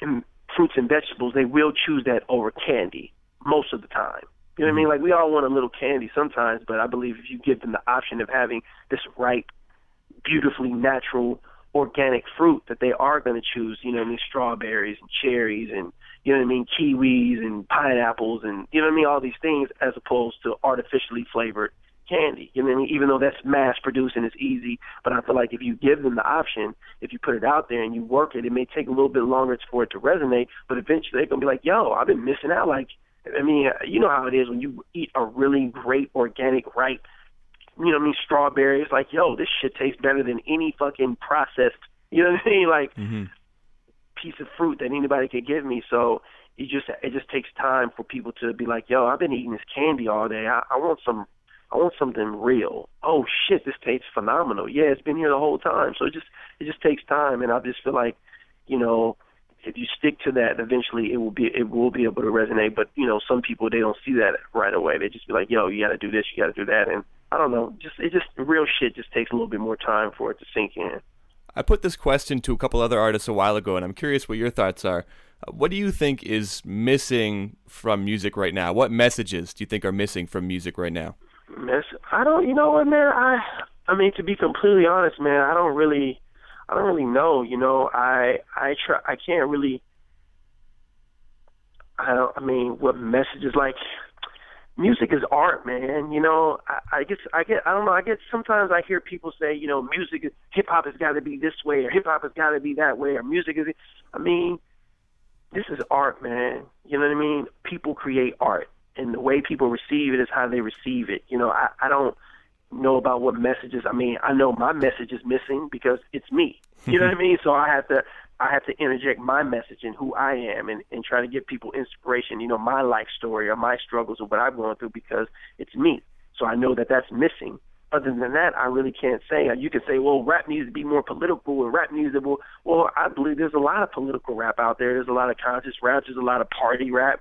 Speaker 14: and fruits and vegetables, they will choose that over candy most of the time. You know what I mm-hmm. mean? Like we all want a little candy sometimes, but I believe if you give them the option of having this ripe beautifully natural organic fruit that they are going to choose, you know I mean, strawberries and cherries and you know what I mean, kiwis and pineapples and you know what I mean, all these things as opposed to artificially flavored candy. You know what I mean? Even though that's mass produced and it's easy, but I feel like if you give them the option, if you put it out there and you work it, it may take a little bit longer for it to resonate, but eventually they're gonna be like, Yo, I've been missing out like I mean, you know how it is when you eat a really great organic ripe you know what I mean, strawberry. It's like, yo, this shit tastes better than any fucking processed, you know what I mean, like
Speaker 13: Mm-hmm.
Speaker 14: Piece of fruit that anybody could give me. So it just it just takes time for people to be like, yo, I've been eating this candy all day. I, I want some, I want something real. Oh shit, this tastes phenomenal. Yeah, it's been here the whole time. So it just it just takes time, and I just feel like, you know. If you stick to that, eventually it will be it will be able to resonate. But you know, some people they don't see that right away. They just be like, "Yo, you got to do this, you got to do that," and I don't know. Just it just real shit just takes a little bit more time for it to sink in.
Speaker 13: I put this question to a couple other artists a while ago, and I'm curious what your thoughts are. Uh, What do you think is missing from music right now? What messages do you think are missing from music right now?
Speaker 14: Miss, I don't. You know what, man? I I mean, to be completely honest, man, I don't really, I don't really know. You know, I I try. I can't really. I don't. I mean, what messages like? Music is art, man. You know, I, I guess I get. I don't know. I get sometimes I hear people say, you know, music, hip hop has got to be this way, or hip hop has got to be that way, or music is. I mean, this is art, man. You know what I mean? People create art, and the way people receive it is how they receive it. You know, I, I don't know about what messages. I mean, I know my message is missing because it's me. You know what I [laughs] mean? So I have to, I have to interject my message and who I am, and and try to give people inspiration. You know, my life story or my struggles or what I've gone through because it's me. So I know that that's missing. Other than that, I really can't say. Uh, you can say, well, rap needs to be more political, and rap needs to. Well, well, I believe there's a lot of political rap out there. There's a lot of conscious rap. There's a lot of party rap.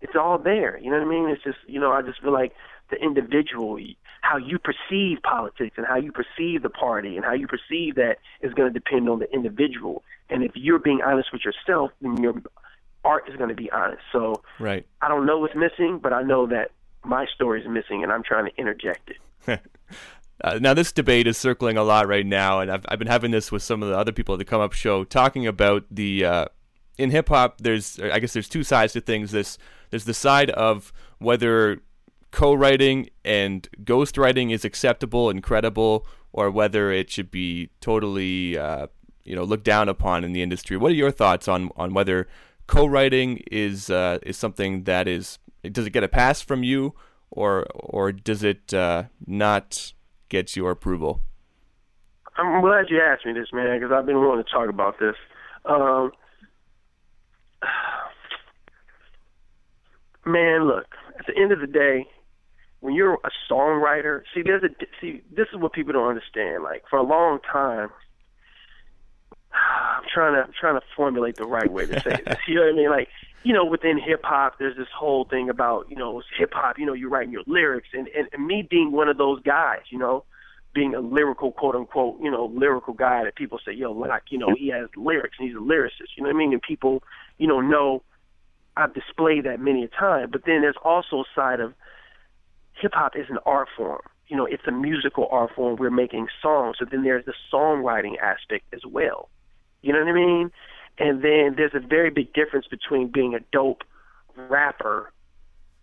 Speaker 14: It's all there. You know what I mean? It's just, you know, I just feel like the individual, how you perceive politics and how you perceive the party and how you perceive that is going to depend on the individual. And if you're being honest with yourself, then your art is going to be honest. So
Speaker 13: Right.
Speaker 14: I don't know what's missing, but I know that my story is missing, and I'm trying to interject it. [laughs]
Speaker 13: Uh, now, this debate is circling a lot right now, and I've, I've been having this with some of the other people at the Come Up Show, talking about the uh, in hip hop. There's, I guess, there's two sides to things. This there's the side of whether co-writing and ghostwriting is acceptable and credible, or whether it should be totally, uh, you know, looked down upon in the industry. What are your thoughts on on whether co-writing is uh, is something that is does it get a pass from you, or or does it uh, not get your approval?
Speaker 14: I'm glad you asked me this, man, because I've been wanting to talk about this. Um, [sighs] man, look, at the end of the day, when you're a songwriter, see, there's a see. This is what people don't understand. Like for a long time, [sighs] I'm trying to I'm trying to formulate the right way to say this. [laughs] You know what I mean? Like, you know, within hip hop, there's this whole thing about you know hip hop. You know, you're writing your lyrics, and, and and me being one of those guys, you know, being a lyrical quote unquote, you know, lyrical guy that people say, yo, like, you know, he has lyrics and he's a lyricist. You know what I mean? And people, you know, know I've displayed that many a time. But then there's also a side of hip hop is an art form. You know, it's a musical art form. We're making songs. So then there's the songwriting aspect as well. You know what I mean? And then there's a very big difference between being a dope rapper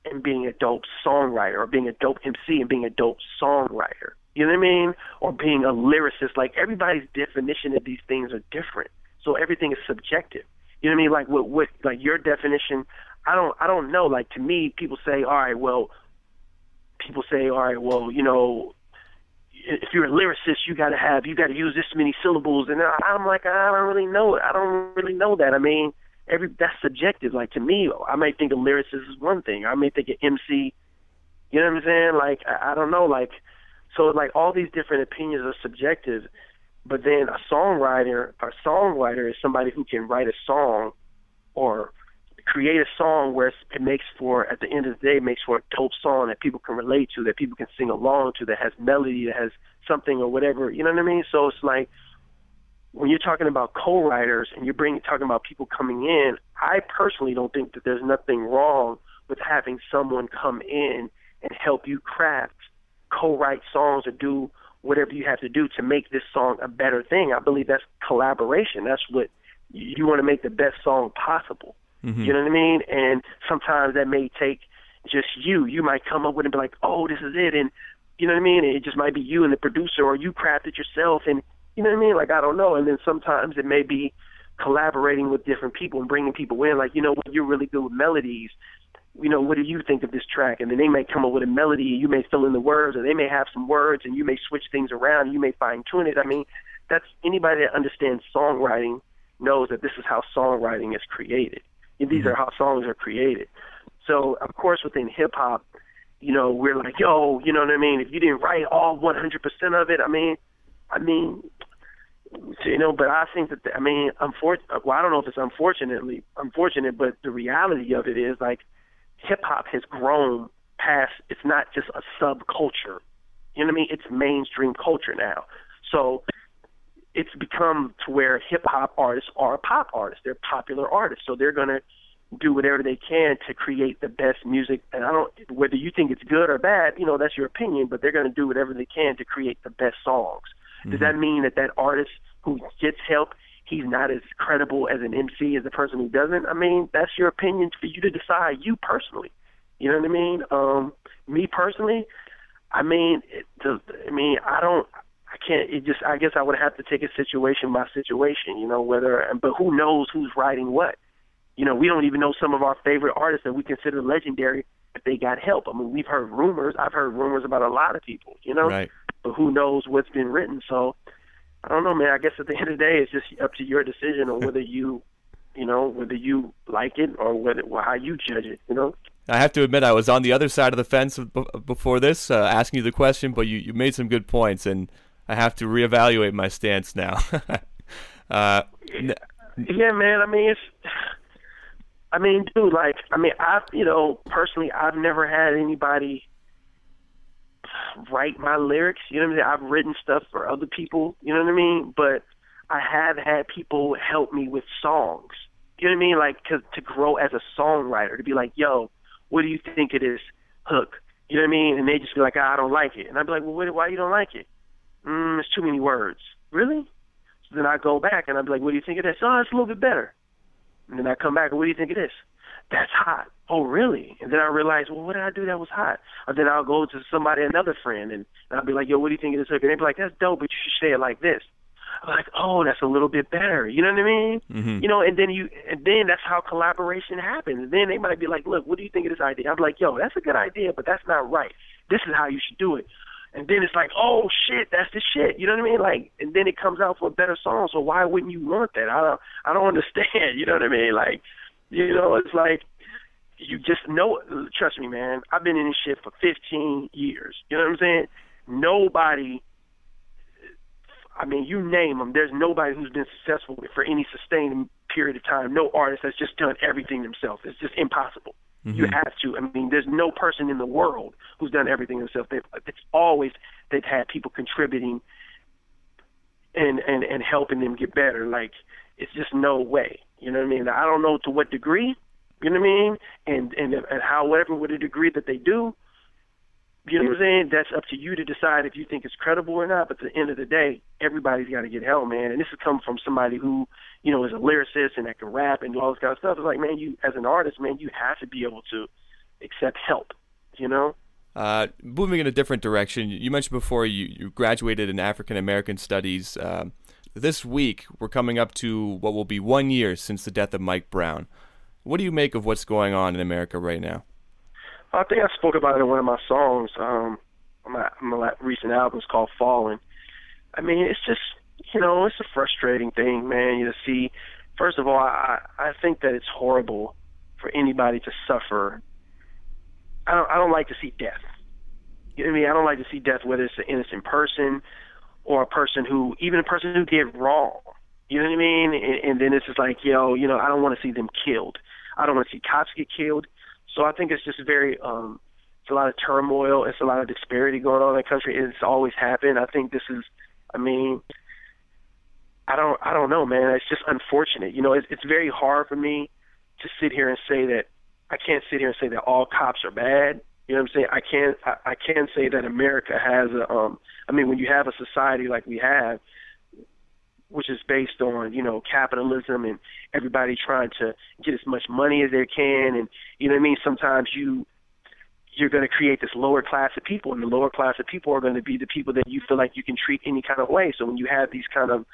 Speaker 14: and being a dope songwriter, or being a dope MC and being a dope songwriter. You know what I mean? Or being a lyricist. Like everybody's definition of these things are different. So everything is subjective. You know what I mean? Like what what like your definition, I don't I don't know. Like to me, people say, all right, well, people say, all right, well, you know, if you're a lyricist, you got to have you got to use this many syllables, and I'm like, I don't really know. I don't really know that. I mean, every that's subjective. Like to me, I might think a lyricist is one thing. I may think an MC. You know what I'm saying? Like I, I don't know. Like so, like all these different opinions are subjective. But then a songwriter, a songwriter is somebody who can write a song, or create a song where it makes for at the end of the day makes for a dope song that people can relate to, that people can sing along to, that has melody, that has something or whatever. You know what I mean? So it's like when you're talking about co-writers and you're bringing talking about people coming in, I personally don't think that there's nothing wrong with having someone come in and help you craft, co-write songs or do whatever you have to do to make this song a better thing. I believe that's collaboration. That's what you want to make the best song possible. Mm-hmm. You know what I mean? And sometimes that may take just you. You might come up with it and be like, "Oh, this is it," and you know what I mean. It just might be you and the producer, or you craft it yourself, and you know what I mean. Like I don't know. And then sometimes it may be collaborating with different people and bringing people in. Like you know what, you're really good with melodies. You know, what do you think of this track? And then they may come up with a melody, and you may fill in the words, or they may have some words, and you may switch things around. And you may fine tune it. I mean, that's anybody that understands songwriting knows that this is how songwriting is created. These are mm-hmm. how songs are created. So of course within hip hop, you know, we're like, yo, you know what I mean? If you didn't write all 100% of it, I mean, I mean, you know, but I think that the, I mean, unfortunately, well, I don't know if it's unfortunately unfortunate, but the reality of it is like hip hop has grown past. It's not just a subculture. You know what I mean? It's mainstream culture now. So it's become to where hip hop artists are pop artists. They're popular artists, so they're gonna do whatever they can to create the best music. And I don't whether you think it's good or bad, you know, that's your opinion. But they're gonna do whatever they can to create the best songs. Mm-hmm. Does that mean that that artist who gets help, he's not as credible as an MC as the person who doesn't? I mean, that's your opinion for you to decide. You personally, you know what I mean? Um, me personally, I mean, it, the, I mean, I don't. I can't. It just. I guess I would have to take a situation by situation. You know, whether. But who knows who's writing what? You know, we don't even know some of our favorite artists that we consider legendary if they got help. I mean, we've heard rumors. I've heard rumors about a lot of people. You know,
Speaker 13: right.
Speaker 14: but who knows what's been written? So I don't know, man. I guess at the end of the day, it's just up to your decision on whether you, you know, whether you like it or whether well, how you judge it. You know.
Speaker 13: I have to admit, I was on the other side of the fence before this, uh, asking you the question, but you, you made some good points, and I have to reevaluate my stance now. [laughs] uh,
Speaker 14: yeah, man. I mean, it's. I mean, dude, like, I mean, I've, you know, personally, I've never had anybody write my lyrics. You know what I mean? I've written stuff for other people. You know what I mean? But I have had people help me with songs. You know what I mean? Like, to to grow as a songwriter, to be like, yo, what do you think of this hook? You know what I mean? And they just be like, I don't like it. And I'd be like, well, why you don't like it? Mm, it's too many words. Really? So then I go back and be like, what do you think of this? Oh, it's a little bit better. And then I come back and what do you think of this? That's hot. Oh, really? And then I realize, well, what did I do that was hot? Or then I'll go to somebody, another friend, and I'll be like, yo, what do you think of this? And they'd be like, that's dope, but you should say it like this. I'm like, oh, that's a little bit better. You know what I mean?
Speaker 13: Mm-hmm.
Speaker 14: You know, and then you, and then that's how collaboration happens. And then they might be like, look, what do you think of this idea? I'm like, yo, that's a good idea, but that's not right. This is how you should do it and then it's like, oh shit, that's the shit. You know what I mean? Like, and then it comes out for a better song. So why wouldn't you want that? I don't, [laughs] I don't understand. [laughs] You know what I mean? Like, you know, it's like you just know. Trust me, man. I've been in this shit for 15 years. You know what I'm saying? Nobody. I mean, you name them. There's nobody who's been successful for any sustained period of time. No artist has just done everything themselves. It's just impossible. Mm-hmm. You have to. I mean, there's no person in the world who's done everything themselves. They've, it's always they've had people contributing and and and helping them get better. Like it's just no way. You know what I mean? I don't know to what degree, You know what I mean? And and and however with a degree that they do, you know what I'm saying? That's up to you to decide if you think it's credible or not. But at the end of the day, everybody's got to get help, man. And this has come from somebody who, you know, is a lyricist and that can rap and do all this kind of stuff. It's like, man, you as an artist, man, you have to be able to accept help. You know?
Speaker 13: Uh, moving in a different direction, you mentioned before you, you graduated in African American Studies. Uh, this week, we're coming up to what will be one year since the death of Mike Brown. What do you make of what's going on in America right now?
Speaker 14: I think I spoke about it in one of my songs. Um, my my recent album is called Fallen. I mean, it's just you know, it's a frustrating thing, man. You to see. First of all, I I think that it's horrible for anybody to suffer. I don't I don't like to see death. You know what I mean? I don't like to see death, whether it's an innocent person or a person who, even a person who did wrong. You know what I mean? And, and then it's just like, yo, you know, I don't want to see them killed. I don't want to see cops get killed. So I think it's just very um it's a lot of turmoil, it's a lot of disparity going on in the country. It's always happened. I think this is I mean I don't I don't know, man. It's just unfortunate. You know, it's it's very hard for me to sit here and say that I can't sit here and say that all cops are bad. You know what I'm saying? I can't I, I can say that America has a um I mean when you have a society like we have which is based on you know capitalism and everybody trying to get as much money as they can and you know what I mean sometimes you you're going to create this lower class of people and the lower class of people are going to be the people that you feel like you can treat any kind of way so when you have these kind of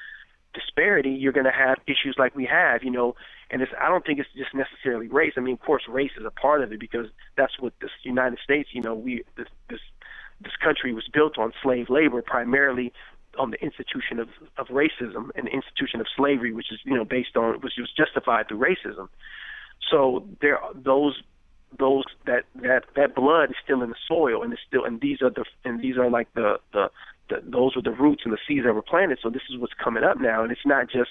Speaker 14: disparity you're going to have issues like we have you know and it's I don't think it's just necessarily race I mean of course race is a part of it because that's what this United States you know we this this this country was built on slave labor primarily on the institution of, of racism and the institution of slavery, which is you know based on which was justified through racism. So there those those that that that blood is still in the soil and it's still and these are the and these are like the the, the those were the roots and the seeds that were planted. So this is what's coming up now, and it's not just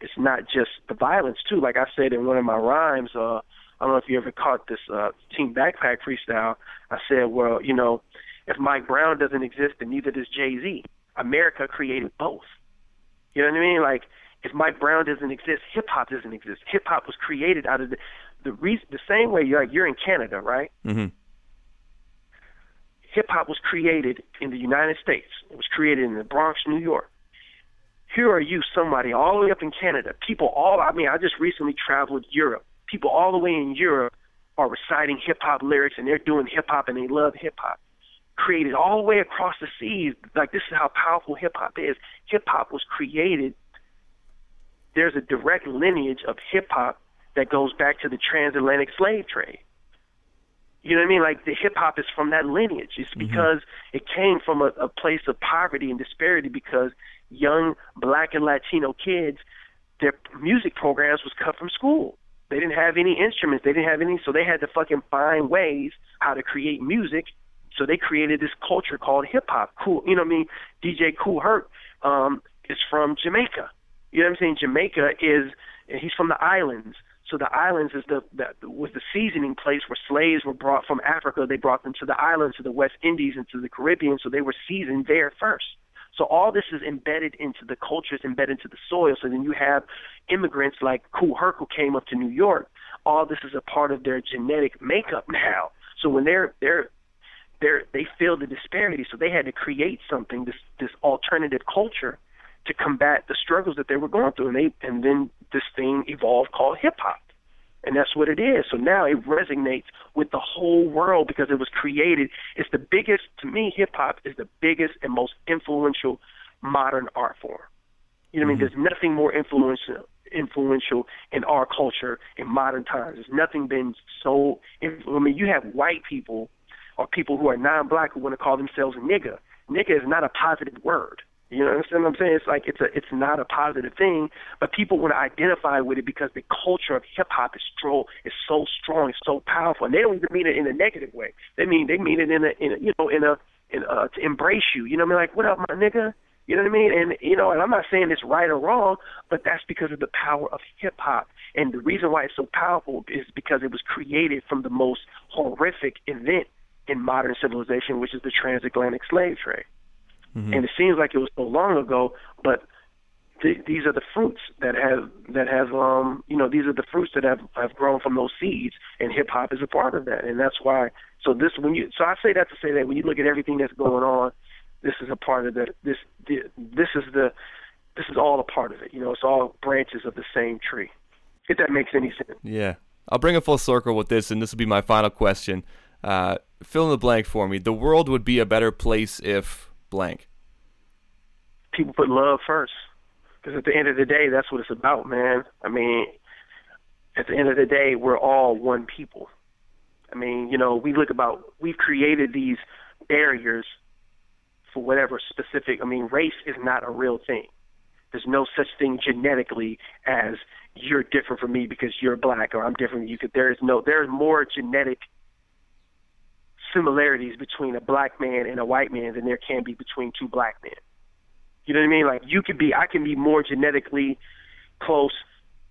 Speaker 14: it's not just the violence too. Like I said in one of my rhymes, uh, I don't know if you ever caught this uh, Team Backpack freestyle. I said, well, you know, if Mike Brown doesn't exist, then neither does Jay Z. America created both. You know what I mean? Like if Mike Brown doesn't exist, hip hop doesn't exist. Hip hop was created out of the the reason the same way you're like you're in Canada, right?
Speaker 13: Mm-hmm.
Speaker 14: Hip hop was created in the United States. It was created in the Bronx, New York. Here are you, somebody all the way up in Canada. People all I mean, I just recently traveled Europe. People all the way in Europe are reciting hip hop lyrics and they're doing hip hop and they love hip hop created all the way across the seas. Like this is how powerful hip hop is. Hip hop was created. There's a direct lineage of hip hop that goes back to the transatlantic slave trade. You know what I mean? Like the hip hop is from that lineage. It's mm-hmm. because it came from a, a place of poverty and disparity because young black and Latino kids, their music programs was cut from school. They didn't have any instruments. They didn't have any, so they had to fucking find ways how to create music so they created this culture called hip hop. Cool, you know what I mean? DJ Kool Herc um, is from Jamaica. You know what I'm saying? Jamaica is he's from the islands. So the islands is the, the was the seasoning place where slaves were brought from Africa. They brought them to the islands, to the West Indies, and to the Caribbean. So they were seasoned there first. So all this is embedded into the culture, it's embedded into the soil. So then you have immigrants like Kool Herc who came up to New York. All this is a part of their genetic makeup [laughs] now. So when they're they're they're they feel the disparity, so they had to create something this this alternative culture to combat the struggles that they were going through, and they and then this thing evolved called hip hop, and that's what it is. So now it resonates with the whole world because it was created. It's the biggest to me. Hip hop is the biggest and most influential modern art form. You know what mm-hmm. I mean? Mm-hmm. There's nothing more influential influential in our culture in modern times. There's nothing been so. I mean, you have white people or people who are non-black who want to call themselves a nigga. Nigga is not a positive word. You know what I'm saying? It's like it's a it's not a positive thing, but people want to identify with it because the culture of hip hop is strong, is so strong, it's so powerful, and they don't even mean it in a negative way. They mean they mean it in a in a, you know in a in a, to embrace you. You know what I mean? Like what up, my nigga? You know what I mean? And you know, and I'm not saying it's right or wrong, but that's because of the power of hip hop. And the reason why it's so powerful is because it was created from the most horrific event in modern civilization, which is the transatlantic slave trade. Mm-hmm. And it seems like it was so long ago, but th- these are the fruits that have that have um you know these are the fruits that have have grown from those seeds, and hip hop is a part of that, and that's why. So this when you so I say that to say that when you look at everything that's going on, this is a part of the this the, this is the this is all a part of it. You know, it's all branches of the same tree. If that makes any sense.
Speaker 13: Yeah. I'll bring a full circle with this, and this will be my final question. Uh, fill in the blank for me. The world would be a better place if blank.
Speaker 14: People put love first. Because at the end of the day, that's what it's about, man. I mean, at the end of the day, we're all one people. I mean, you know, we look about, we've created these barriers for whatever specific, I mean, race is not a real thing. There's no such thing genetically as you're different from me because you're black or I'm different from you. There is no, there's more genetic similarities between a black man and a white man than there can be between two black men. You know what I mean? Like you could be, I can be more genetically close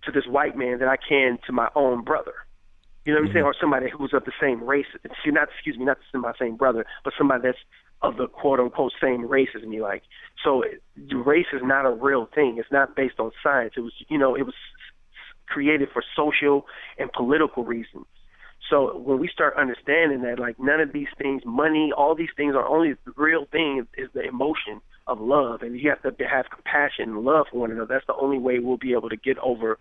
Speaker 14: to this white man than I can to my own brother. You know what I'm saying? Mm-hmm. Or somebody who's of the same race. Not excuse me, not my same brother, but somebody that's of the quote unquote same race as me. Like, so race is not a real thing. It's not based on science. It was, you know, it was created for social and political reasons. So when we start understanding that, like, none of these things, money, all these things are only the real thing is the emotion of love, and you have to have compassion and love for one another. That's the only way we'll be able to get over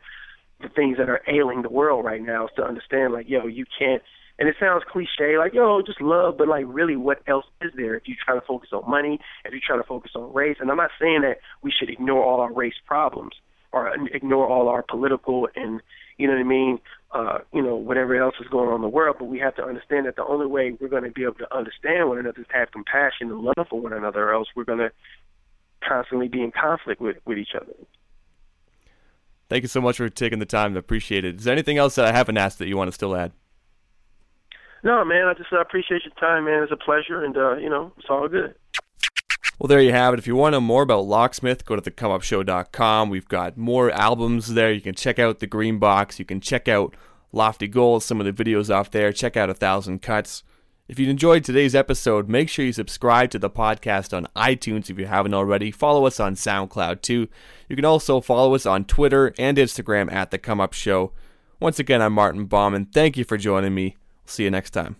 Speaker 14: the things that are ailing the world right now. Is to understand, like, yo, you can't. And it sounds cliche, like, yo, just love, but like, really, what else is there if you try to focus on money, if you try to focus on race? And I'm not saying that we should ignore all our race problems or ignore all our political and, you know what I mean, uh, you know, whatever else is going on in the world. But we have to understand that the only way we're going to be able to understand one another is to have compassion and love for one another, or else we're going to constantly be in conflict with, with each other.
Speaker 13: Thank you so much for taking the time. I appreciate it. Is there anything else that I haven't asked that you want to still add?
Speaker 14: No, man. I just uh, appreciate your time, man. It's a pleasure, and uh, you know, it's all good.
Speaker 13: Well, there you have it. If you want to know more about Locksmith, go to thecomeupshow.com. We've got more albums there. You can check out the Green Box. You can check out Lofty Goals, some of the videos off there. Check out A Thousand Cuts. If you enjoyed today's episode, make sure you subscribe to the podcast on iTunes if you haven't already. Follow us on SoundCloud too. You can also follow us on Twitter and Instagram at The Come Up Show. Once again, I'm Martin Bauman. Thank you for joining me. We'll see you next time.